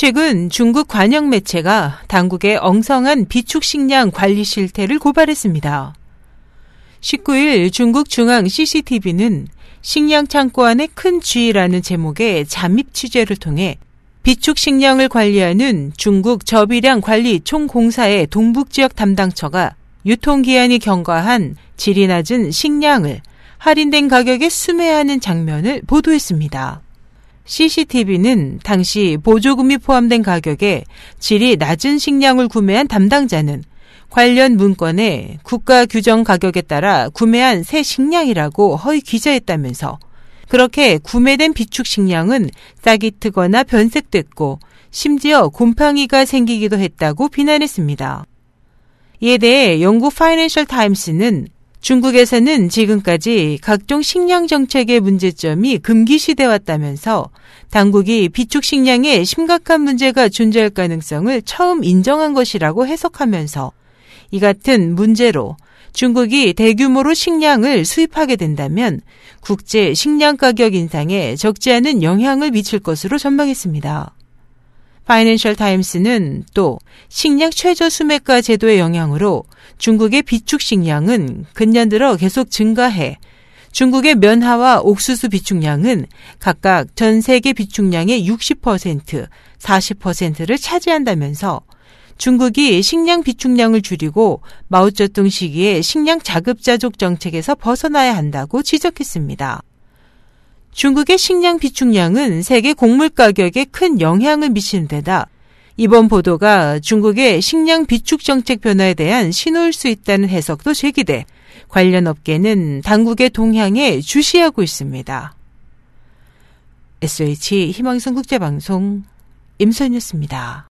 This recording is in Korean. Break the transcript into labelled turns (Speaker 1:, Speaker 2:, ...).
Speaker 1: 최근 중국 관영 매체가 당국의 엉성한 비축 식량 관리 실태를 고발했습니다. 19일 중국 중앙 CCTV는 식량 창고 안의 큰 쥐라는 제목의 잠입 취재를 통해 비축 식량을 관리하는 중국 저비량 관리 총공사의 동북 지역 담당처가 유통기한이 경과한 질이 낮은 식량을 할인된 가격에 수매하는 장면을 보도했습니다. CCTV는 당시 보조금이 포함된 가격에 질이 낮은 식량을 구매한 담당자는 관련 문건에 국가 규정 가격에 따라 구매한 새 식량이라고 허위 기재했다면서 그렇게 구매된 비축 식량은 싹이 트거나 변색됐고 심지어 곰팡이가 생기기도 했다고 비난했습니다. 이에 대해 영국 파이낸셜 타임스는 중국에서는 지금까지 각종 식량 정책의 문제점이 금기시돼 왔다면서 당국이 비축 식량에 심각한 문제가 존재할 가능성을 처음 인정한 것이라고 해석하면서 이 같은 문제로 중국이 대규모로 식량을 수입하게 된다면 국제 식량 가격 인상에 적지 않은 영향을 미칠 것으로 전망했습니다. 파이낸셜 타임스는 또 식량 최저 수매가 제도의 영향으로 중국의 비축 식량은 근년 들어 계속 증가해 중국의 면화와 옥수수 비축량은 각각 전 세계 비축량의 60%, 40%를 차지한다면서 중국이 식량 비축량을 줄이고 마오쩌둥 시기에 식량 자급자족 정책에서 벗어나야 한다고 지적했습니다. 중국의 식량 비축량은 세계 곡물 가격에 큰 영향을 미치는 데다 이번 보도가 중국의 식량 비축 정책 변화에 대한 신호일 수 있다는 해석도 제기돼 관련 업계는 당국의 동향에 주시하고 있습니다. SH 희망성 국제방송 임선이었습니다.